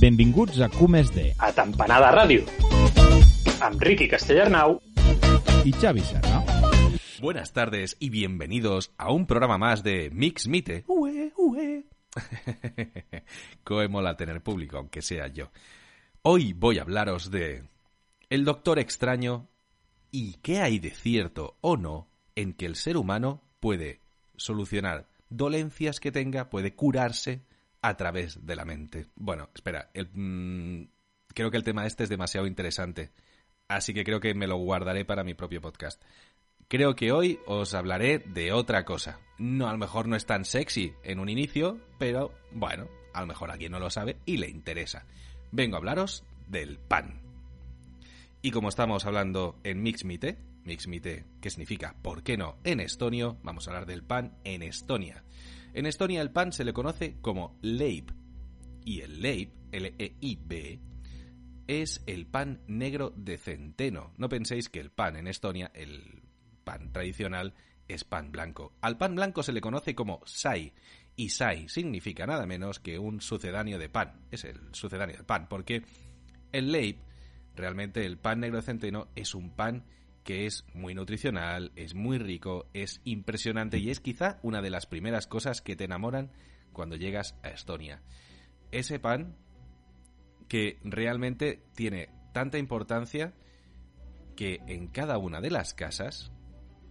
Benvinguts a Cumes de a Tampanada Ràdio amb Ricky Castellarnau y Xavi Serra. Buenas tardes y bienvenidos a un programa más de Mix Mite. Ue, ue. Coe mola tener público, aunque sea yo. Hoy voy a hablaros de El Doctor Extraño y qué hay de cierto o no en que el ser humano puede solucionar dolencias que tenga, puede curarse a través de la mente. Bueno, espera, el, mm, creo que el tema este es demasiado interesante, así que creo que me lo guardaré para mi propio podcast. Creo que hoy os hablaré de otra cosa. No, a lo mejor no es tan sexy en un inicio, pero bueno, a lo mejor alguien no lo sabe y le interesa. Vengo a hablaros del pan. Y como estamos hablando en Mixmite, Mixmite, que significa ¿por qué no? en estonio, vamos a hablar del pan en Estonia. En Estonia el pan se le conoce como leib. Y el leib, L-E-I-B, es el pan negro de centeno. No penséis que el pan en Estonia, el pan tradicional, es pan blanco. Al pan blanco se le conoce como sai. Y sai significa nada menos que un sucedáneo de pan. Es el sucedáneo del pan, porque el leib, realmente el pan negro de centeno, es un pan que es muy nutricional, es muy rico, es impresionante y es quizá una de las primeras cosas que te enamoran cuando llegas a Estonia. Ese pan que realmente tiene tanta importancia que en cada una de las casas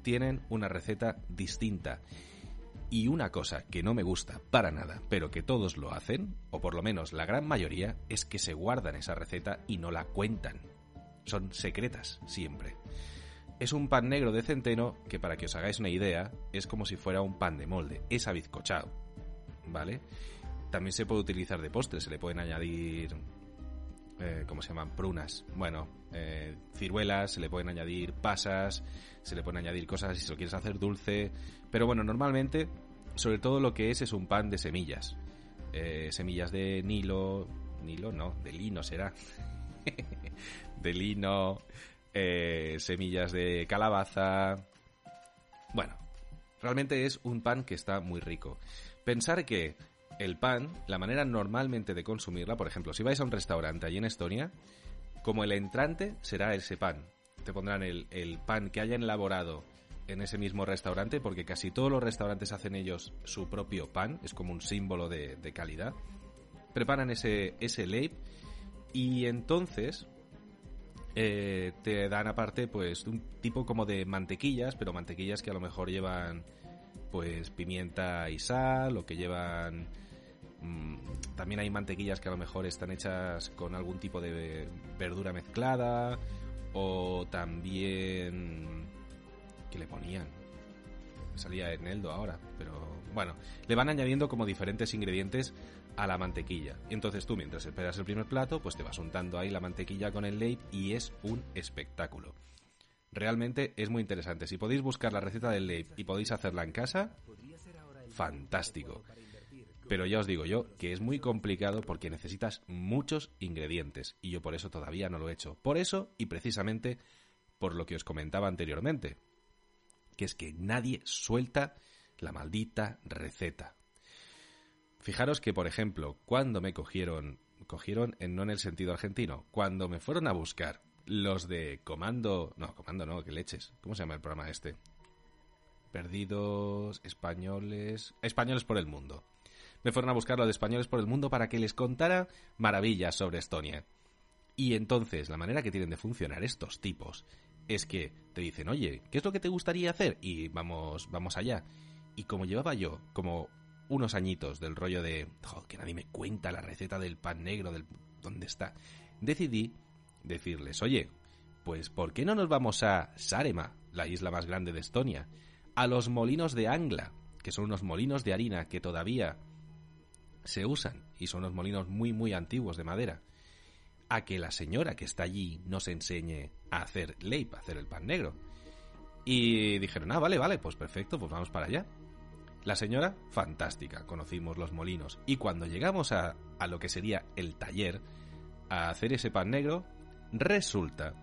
tienen una receta distinta. Y una cosa que no me gusta para nada, pero que todos lo hacen, o por lo menos la gran mayoría, es que se guardan esa receta y no la cuentan. Son secretas siempre. Es un pan negro de centeno que, para que os hagáis una idea, es como si fuera un pan de molde. Es abizcochado. ¿Vale? También se puede utilizar de postre. Se le pueden añadir. Eh, ¿Cómo se llaman? Prunas. Bueno, eh, ciruelas, se le pueden añadir pasas, se le pueden añadir cosas si lo quieres hacer dulce. Pero bueno, normalmente, sobre todo lo que es es un pan de semillas. Eh, semillas de Nilo. Nilo, no, de lino será. de lino, eh, semillas de calabaza. Bueno, realmente es un pan que está muy rico. Pensar que el pan, la manera normalmente de consumirla, por ejemplo, si vais a un restaurante allí en Estonia, como el entrante será ese pan. Te pondrán el, pan que hayan elaborado en ese mismo restaurante, porque casi todos los restaurantes hacen ellos su propio pan, es como un símbolo de, de calidad. Preparan ese, ese leib y entonces eh, te dan aparte pues un tipo como de mantequillas, pero mantequillas que a lo mejor llevan pues pimienta y sal o que llevan mmm, también hay mantequillas que a lo mejor están hechas con algún tipo de verdura mezclada o también que le ponían salía en Eldo ahora pero bueno le van añadiendo como diferentes ingredientes a la mantequilla. Entonces tú mientras esperas el primer plato, pues te vas untando ahí la mantequilla con el leib y es un espectáculo. Realmente es muy interesante. Si podéis buscar la receta del leib y podéis hacerla en casa, fantástico. Pero ya os digo yo que es muy complicado porque necesitas muchos ingredientes y yo por eso todavía no lo he hecho. Por eso y precisamente por lo que os comentaba anteriormente, que es que nadie suelta la maldita receta. Fijaros que, por ejemplo, cuando me cogieron, cogieron en, no en el sentido argentino, cuando me fueron a buscar los de Comando, no, Comando no, que leches, ¿cómo se llama el programa este? Perdidos, españoles, españoles por el mundo. Me fueron a buscar los de españoles por el mundo para que les contara maravillas sobre Estonia. Y entonces, la manera que tienen de funcionar estos tipos es que te dicen, oye, ¿qué es lo que te gustaría hacer? Y vamos, vamos allá. Y como llevaba yo, como unos añitos del rollo de, joder, que nadie me cuenta la receta del pan negro, del dónde está, decidí decirles, oye, pues ¿por qué no nos vamos a Sarema, la isla más grande de Estonia, a los molinos de Angla, que son unos molinos de harina que todavía se usan y son unos molinos muy muy antiguos de madera, a que la señora que está allí nos enseñe a hacer leip, a hacer el pan negro. Y dijeron, ah, vale, vale, pues perfecto, pues vamos para allá. La señora, fantástica, conocimos los molinos. Y cuando llegamos a, a, lo que sería el taller, a hacer ese pan negro, resulta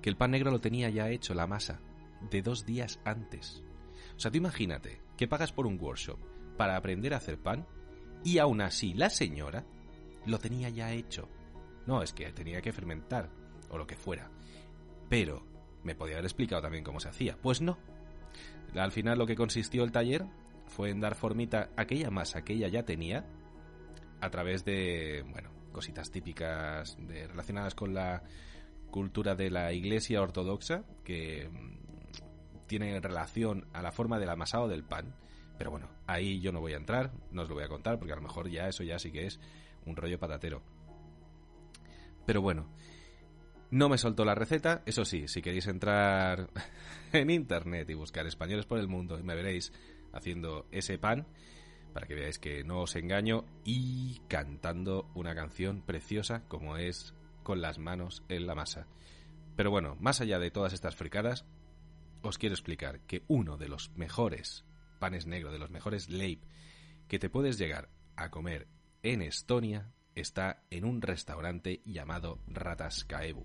que el pan negro lo tenía ya hecho la masa de dos días antes. O sea, tú imagínate que pagas por un workshop para aprender a hacer pan y aún así la señora lo tenía ya hecho. No, es que tenía que fermentar, o lo que fuera. Pero, me podía haber explicado también cómo se hacía. Pues no. Al final lo que consistió el taller fue en dar formita a aquella masa que ella ya tenía a través de, bueno, cositas típicas relacionadas con la cultura de la iglesia ortodoxa que mm, tiene relación a la forma del amasado del pan. Pero bueno, ahí yo no voy a entrar, no os lo voy a contar porque a lo mejor ya eso ya sí que es un rollo patatero. Pero bueno, no me soltó la receta, eso sí, si queréis entrar en internet y buscar españoles por el mundo, me veréis haciendo ese pan, para que veáis que no os engaño, y cantando una canción preciosa como es Con las manos en la masa. Pero bueno, más allá de todas estas fricadas, os quiero explicar que uno de los mejores panes negros, de los mejores leib que te puedes llegar a comer en Estonia, está en un restaurante llamado Rataskaebu,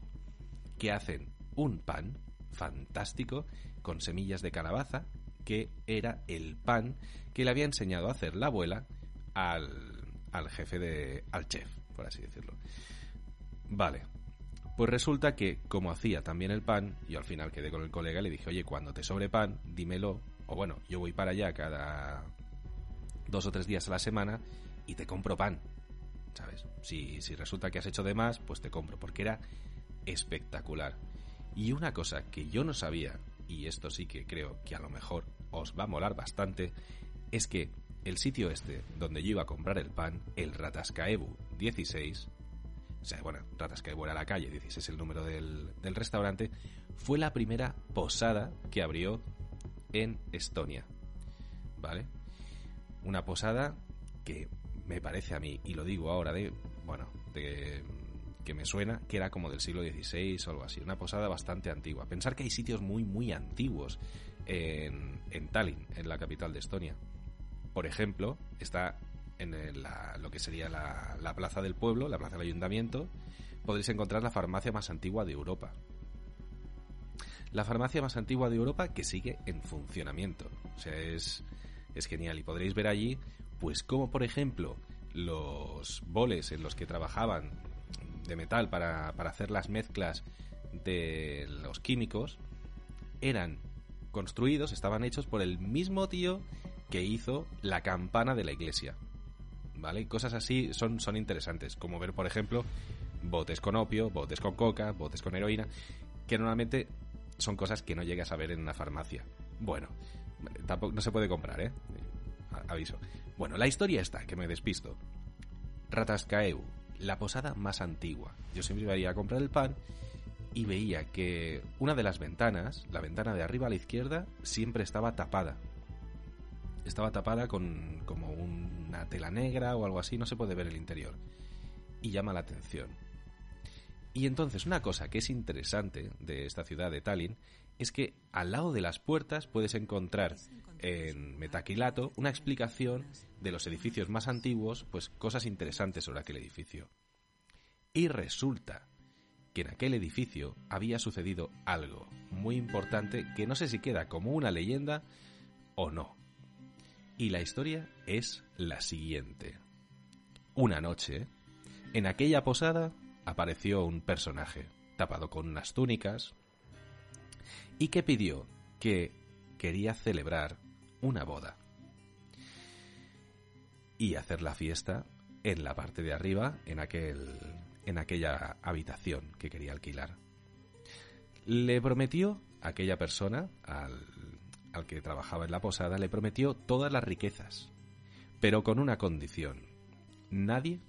que hacen un pan fantástico con semillas de calabaza, que era el pan que le había enseñado a hacer la abuela al, al jefe de. al chef, por así decirlo. Vale. Pues resulta que, como hacía también el pan, yo al final quedé con el colega y le dije, oye, cuando te sobre pan, dímelo. O bueno, yo voy para allá cada dos o tres días a la semana y te compro pan. ¿Sabes? Si, si resulta que has hecho de más, pues te compro, porque era espectacular. Y una cosa que yo no sabía, y esto sí que creo que a lo mejor os va a molar bastante, es que el sitio este donde yo iba a comprar el pan, el Ratascaebu 16, o sea, bueno, Ratascaebu era la calle, 16 el número del, del restaurante, fue la primera posada que abrió en Estonia. ¿Vale? Una posada que me parece a mí, y lo digo ahora de, bueno, de que me suena que era como del siglo XVI o algo así, una posada bastante antigua. Pensar que hay sitios muy, muy antiguos en, en Tallinn, en la capital de Estonia. Por ejemplo, está en lo que sería la, la plaza del pueblo, la plaza del ayuntamiento, podréis encontrar la farmacia más antigua de Europa. La farmacia más antigua de Europa que sigue en funcionamiento. O sea, es, es genial. Y podréis ver allí, pues como por ejemplo, los boles en los que trabajaban de metal para, para hacer las mezclas de los químicos eran construidos, estaban hechos por el mismo tío que hizo la campana de la iglesia. ¿Vale? cosas así son, son interesantes, como ver, por ejemplo, botes con opio, botes con coca, botes con heroína, que normalmente son cosas que no llegas a ver en una farmacia. Bueno, tampoco no se puede comprar, ¿eh? Aviso. Bueno, la historia está, que me despisto. Ratascaeu, la posada más antigua. Yo siempre iba a comprar el pan y veía que una de las ventanas, la ventana de arriba a la izquierda, siempre estaba tapada. Estaba tapada con como una tela negra o algo así, no se puede ver el interior. Y llama la atención. Y entonces una cosa que es interesante de esta ciudad de Tallinn es que al lado de las puertas puedes encontrar en metaquilato una explicación de los edificios más antiguos, pues cosas interesantes sobre aquel edificio. Y resulta que en aquel edificio había sucedido algo muy importante que no sé si queda como una leyenda o no. Y la historia es la siguiente. Una noche, en aquella posada apareció un personaje, tapado con unas túnicas, y que pidió que quería celebrar una boda y hacer la fiesta en la parte de arriba, en aquel en aquella habitación que quería alquilar. Le prometió a aquella persona, al, al que trabajaba en la posada, le prometió todas las riquezas, pero con una condición. Nadie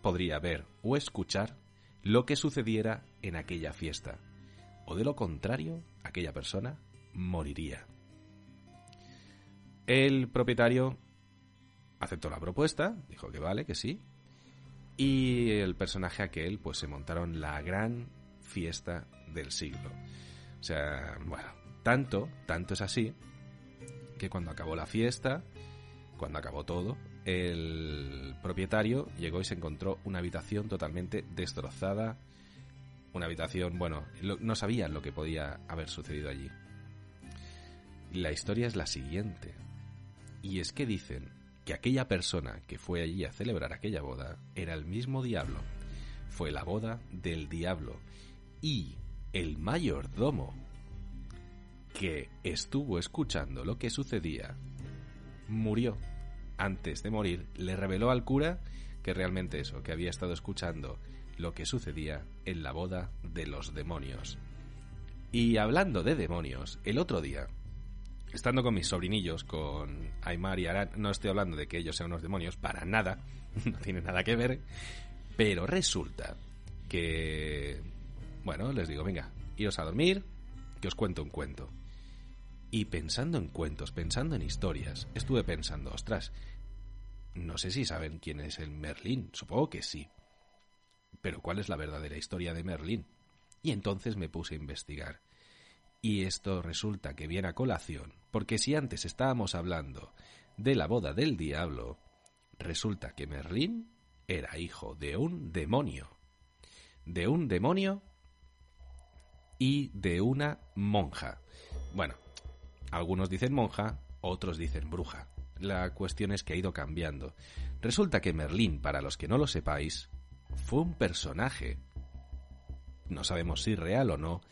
podría ver o escuchar lo que sucediera en aquella fiesta, o de lo contrario, aquella persona moriría. El propietario aceptó la propuesta, dijo que vale, que sí, y el personaje aquel, pues se montaron la gran fiesta del siglo. O sea, bueno, tanto, tanto es así, que cuando acabó la fiesta, cuando acabó todo, el propietario llegó y se encontró una habitación totalmente destrozada, una habitación, bueno, no sabían lo que podía haber sucedido allí. La historia es la siguiente, y es que dicen que aquella persona que fue allí a celebrar aquella boda era el mismo diablo. Fue la boda del diablo. Y el mayordomo que estuvo escuchando lo que sucedía murió. Antes de morir, le reveló al cura que realmente eso, que había estado escuchando lo que sucedía en la boda de los demonios. Y hablando de demonios, el otro día, estando con mis sobrinillos, con Aymar y Aran, no estoy hablando de que ellos sean unos demonios, para nada, no tiene nada que ver, pero resulta que, bueno, les digo, venga, iros a dormir, que os cuento un cuento. Y pensando en cuentos, pensando en historias, estuve pensando, ostras, no sé si saben quién es el Merlín, supongo que sí. Pero ¿cuál es la verdadera historia de Merlín? Y entonces me puse a investigar. Y esto resulta que viene a colación, porque si antes estábamos hablando de la boda del diablo, resulta que Merlín era hijo de un demonio. De un demonio y de una monja. Bueno, algunos dicen monja, otros dicen bruja. La cuestión es que ha ido cambiando. Resulta que Merlín, para los que no lo sepáis, fue un personaje, no sabemos si real o no,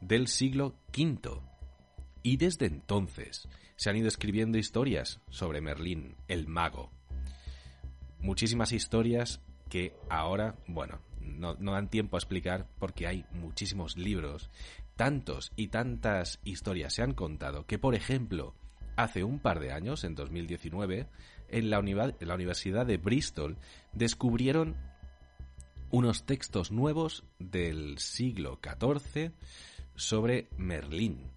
del siglo V. Y desde entonces se han ido escribiendo historias sobre Merlín, el mago. Muchísimas historias que ahora, bueno, no, dan tiempo a explicar porque hay muchísimos libros, tantos y tantas historias se han contado que, por ejemplo, hace un par de años, en 2019, en la, en la Universidad de Bristol, descubrieron unos textos nuevos del siglo XIV sobre Merlín,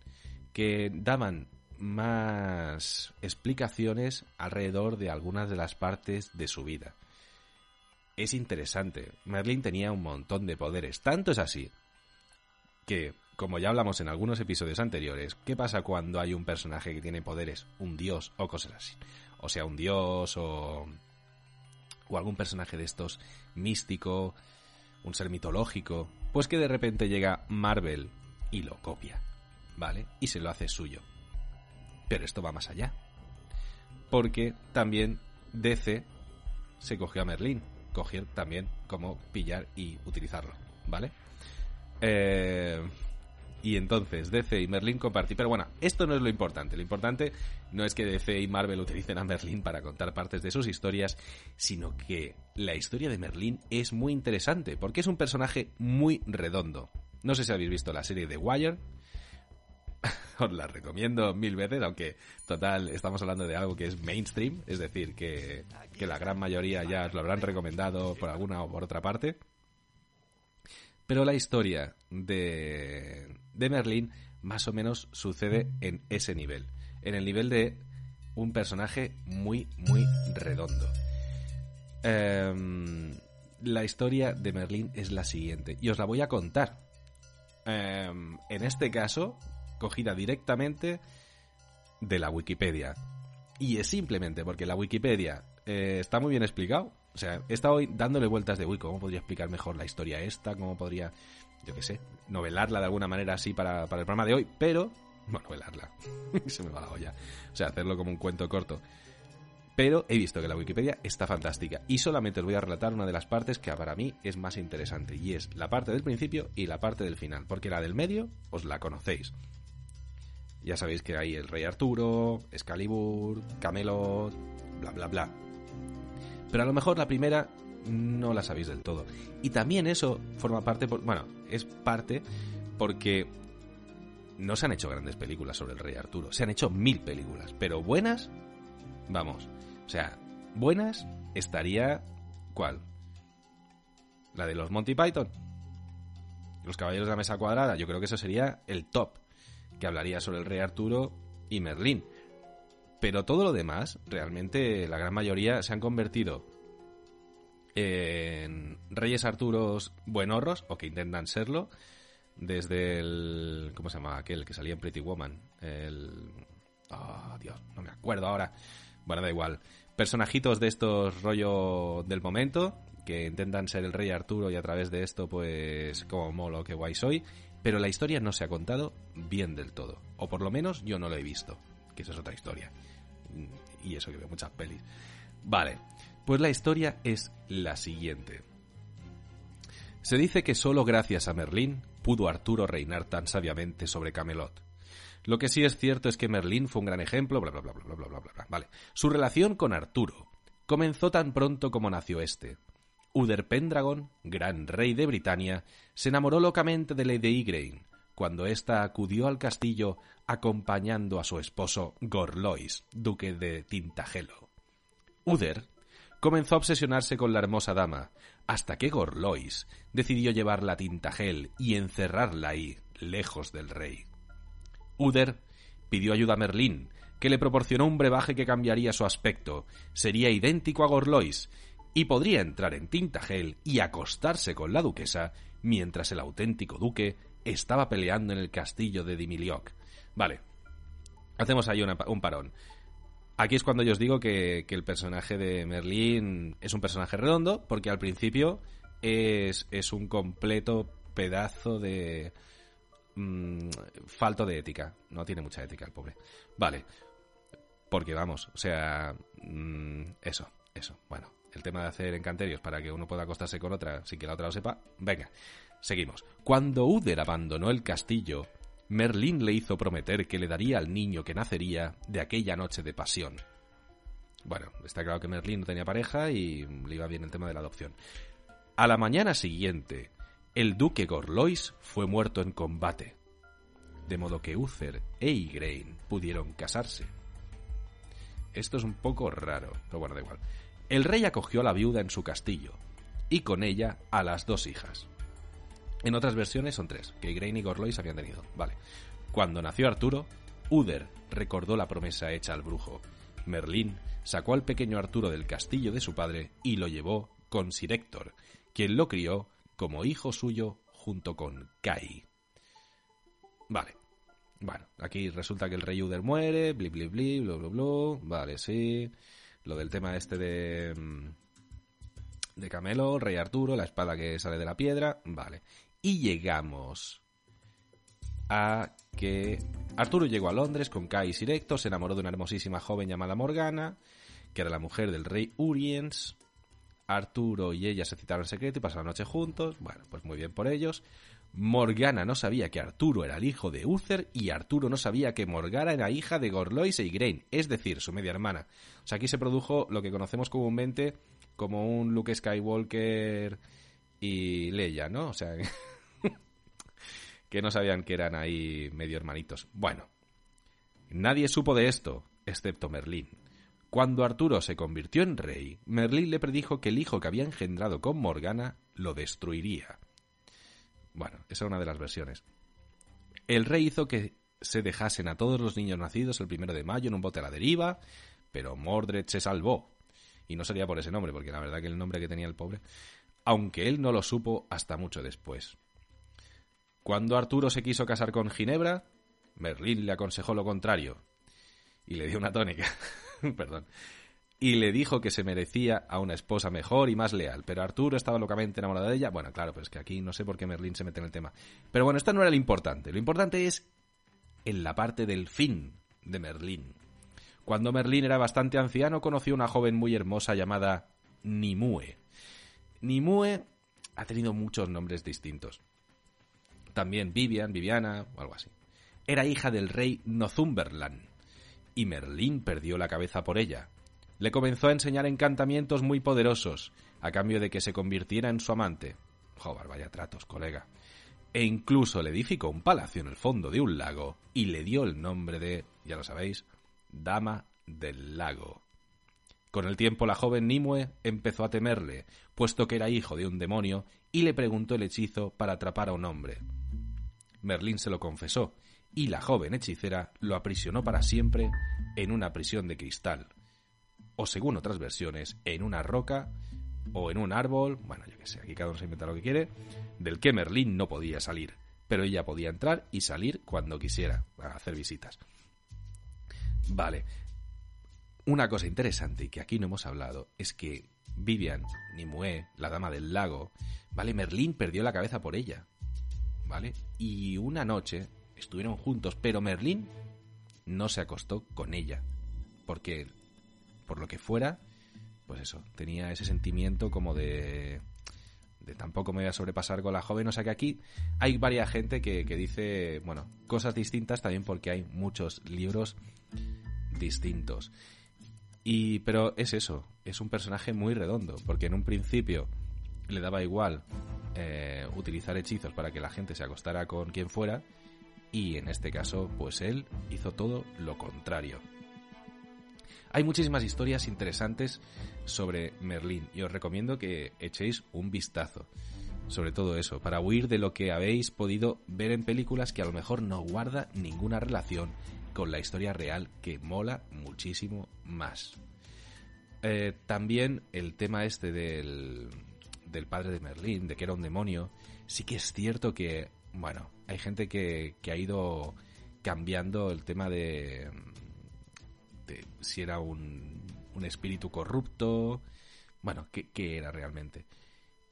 que daban más explicaciones alrededor de algunas de las partes de su vida. Es interesante, Merlín tenía un montón de poderes, tanto es así que, como ya hablamos en algunos episodios anteriores, ¿qué pasa cuando hay un personaje que tiene poderes, un dios o cosas así? O sea, un dios o o algún personaje de estos místico, un ser mitológico, pues que de repente llega Marvel y lo copia, ¿vale? Y se lo hace suyo. Pero esto va más allá. Porque también DC se cogió a Merlín, cogió también cómo pillar y utilizarlo, ¿vale? Eh, y entonces DC y Merlin compartir. Pero bueno, esto no es lo importante. Lo importante no es que DC y Marvel utilicen a Merlin para contar partes de sus historias, sino que la historia de Merlin es muy interesante, porque es un personaje muy redondo. No sé si habéis visto la serie de Wire. Os la recomiendo mil veces, aunque total estamos hablando de algo que es mainstream, es decir, que, que la gran mayoría ya os lo habrán recomendado por alguna o por otra parte. Pero la historia de, de Merlín más o menos sucede en ese nivel. En el nivel de un personaje muy, muy redondo. Em, la historia de Merlín es la siguiente. Y os la voy a contar. Em, en este caso, cogida directamente de la Wikipedia. Y es simplemente porque la Wikipedia eh, está muy bien explicado. O sea, he estado dándole vueltas de, uy, ¿cómo podría explicar mejor la historia esta? ¿Cómo podría, yo qué sé, novelarla de alguna manera así para, para el programa de hoy? Pero, bueno, novelarla, se me va la olla. O sea, hacerlo como un cuento corto. Pero he visto que la Wikipedia está fantástica y solamente os voy a relatar una de las partes que para mí es más interesante y es la parte del principio y la parte del final, porque la del medio os la conocéis. Ya sabéis que hay el Rey Arturo, Excalibur, Camelot, bla bla bla. Pero a lo mejor la primera no la sabéis del todo. Y también eso forma parte, bueno, es parte porque no se han hecho grandes películas sobre el rey Arturo. Se han hecho mil películas, pero buenas, vamos. O sea, buenas estaría... ¿Cuál? La de los Monty Python. Los Caballeros de la Mesa Cuadrada. Yo creo que eso sería el top. Que hablaría sobre el rey Arturo y Merlín. Pero todo lo demás, realmente la gran mayoría se han convertido en reyes Arturos buenorros, o que intentan serlo, desde el... ¿Cómo se llama aquel que salía en Pretty Woman? El... Oh, Dios, no me acuerdo ahora. Bueno, da igual. Personajitos de estos rollo del momento, que intentan ser el rey Arturo y a través de esto, pues, como molo, que guay soy. Pero la historia no se ha contado bien del todo. O por lo menos yo no lo he visto. Que eso es otra historia. y eso que veo muchas pelis. Vale, pues la historia es la siguiente. Se dice que solo gracias a Merlín pudo Arturo reinar tan sabiamente sobre Camelot. Lo que sí es cierto es que Merlín fue un gran ejemplo, bla bla bla bla bla bla bla bla. Vale. Su relación con Arturo comenzó tan pronto como nació este. Uther Pendragon, gran rey de Britania, se enamoró locamente de Lady Igraine, cuando ésta acudió al castillo acompañando a su esposo Gorlois, duque de Tintagelo. Uther comenzó a obsesionarse con la hermosa dama, hasta que Gorlois decidió llevarla a Tintagel y encerrarla ahí, lejos del rey. Uder pidió ayuda a Merlín, que le proporcionó un brebaje que cambiaría su aspecto, sería idéntico a Gorlois, y podría entrar en Tintagel y acostarse con la duquesa mientras el auténtico duque estaba peleando en el castillo de Dimilioc. Vale, hacemos ahí un parón. Aquí es cuando yo os digo que, el personaje de Merlín es un personaje redondo, porque al principio es, es un completo pedazo de, Mm, falto de ética. No tiene mucha ética el pobre. Vale. Porque vamos, o sea, mm, eso, eso. Bueno, el tema de hacer encanterios para que uno pueda acostarse con otra sin que la otra lo sepa. Venga, seguimos. Cuando Uder abandonó el castillo, Merlín le hizo prometer que le daría al niño que nacería de aquella noche de pasión. Bueno, está claro que Merlín no tenía pareja y le iba bien el tema de la adopción. A la mañana siguiente, el duque Gorlois fue muerto en combate, de modo que Uther e Igraine pudieron casarse. Esto es un poco raro, pero bueno, da igual. El rey acogió a la viuda en su castillo, y con ella a las dos hijas. En otras versiones son tres, que Igraine y Gorlois habían tenido. Vale. Cuando nació Arturo, Uther recordó la promesa hecha al brujo. Merlín sacó al pequeño Arturo del castillo de su padre y lo llevó con Sirector, quien lo crió como hijo suyo junto con Kai. Vale. Bueno, aquí resulta que el rey Uder muere, bli bli bli, blu blu. Vale, sí. Lo del tema este de. Mm, de Camelo, rey Arturo, la espada que sale de la piedra. Vale. Y llegamos a que Arturo llegó a Londres con Kai Sirecto, se enamoró de una hermosísima joven llamada Morgana, que era la mujer del rey Uriens. Arturo y ella se citaron en secreto y pasaron la noche juntos. Bueno, pues muy bien por ellos. Morgana no sabía que Arturo era el hijo de Uther y Arturo no sabía que Morgana era hija de Gorlois e Igraine, es decir, su media hermana. O sea, aquí se produjo lo que conocemos comúnmente como un Luke Skywalker y Leia, ¿no? O sea, que no sabían que eran ahí medio hermanitos. Bueno, nadie supo de esto, excepto Merlín. Cuando Arturo se convirtió en rey, Merlín le predijo que el hijo que había engendrado con Morgana lo destruiría. Bueno, esa es una de las versiones. El rey hizo que se dejasen a todos los niños nacidos el primero de mayo en un bote a la deriva, pero Mordred se salvó. Y no sería por ese nombre, porque la verdad que el nombre que tenía el pobre, aunque él no lo supo hasta mucho después. Cuando Arturo se quiso casar con Ginebra, Merlín le aconsejó lo contrario y le dio una tónica. perdón, y le dijo que se merecía a una esposa mejor y más leal, pero Arturo estaba locamente enamorado de ella. Bueno, claro, pero es que aquí no sé por qué Merlín se mete en el tema. Pero bueno, esto no era lo importante. Lo importante es en la parte del fin de Merlín. Cuando Merlín era bastante anciano, conoció a una joven muy hermosa llamada Nimue. Nimue ha tenido muchos nombres distintos. También Vivian, Viviana o algo así. Era hija del rey Northumberland y Merlín perdió la cabeza por ella. Le comenzó a enseñar encantamientos muy poderosos, a cambio de que se convirtiera en su amante. Joder, vaya tratos, colega. E incluso le edificó un palacio en el fondo de un lago y le dio el nombre de, ya lo sabéis, Dama del Lago. Con el tiempo la joven Nimue empezó a temerle, puesto que era hijo de un demonio, y le preguntó el hechizo para atrapar a un hombre. Merlín se lo confesó, y la joven hechicera lo aprisionó para siempre en una prisión de cristal, o según otras versiones, en una roca o en un árbol, bueno, yo qué sé, aquí cada uno se inventa lo que quiere, del que Merlín no podía salir, pero ella podía entrar y salir cuando quisiera, a hacer visitas. Vale. Una cosa interesante y que aquí no hemos hablado es que Vivian Nimue, la dama del lago, ¿vale? Merlín perdió la cabeza por ella, ¿vale? Y una noche estuvieron juntos, pero Merlín no se acostó con ella, porque por lo que fuera, pues eso, tenía ese sentimiento como de de tampoco me voy a sobrepasar con la joven. O sea que aquí hay varias gente que, que, dice, bueno, cosas distintas también porque hay muchos libros distintos. Y, pero es eso, es un personaje muy redondo, porque en un principio le daba igual eh, utilizar hechizos para que la gente se acostara con quien fuera, y en este caso, pues él hizo todo lo contrario. Hay muchísimas historias interesantes sobre Merlín y os recomiendo que echéis un vistazo. Sobre todo eso, para huir de lo que habéis podido ver en películas que a lo mejor no guarda ninguna relación con la historia real que mola muchísimo más. Eh, también el tema este del, del padre de Merlín, de que era un demonio, sí que es cierto que, bueno, hay gente que, que ha ido cambiando el tema de, de si era un, un espíritu corrupto, bueno, ¿qué, ¿qué, era realmente.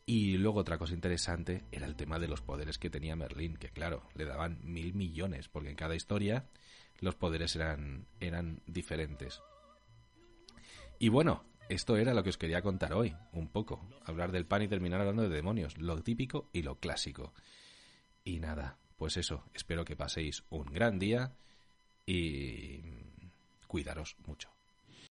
Y luego otra cosa interesante era el tema de los poderes que tenía Merlín, que claro, le daban mil millones, porque en cada historia los poderes eran, eran diferentes. Y bueno, esto era lo que os quería contar hoy, un poco. Hablar del pan y terminar hablando de demonios, lo típico y lo clásico. Y nada, pues eso, espero que paséis un gran día y cuidaros mucho.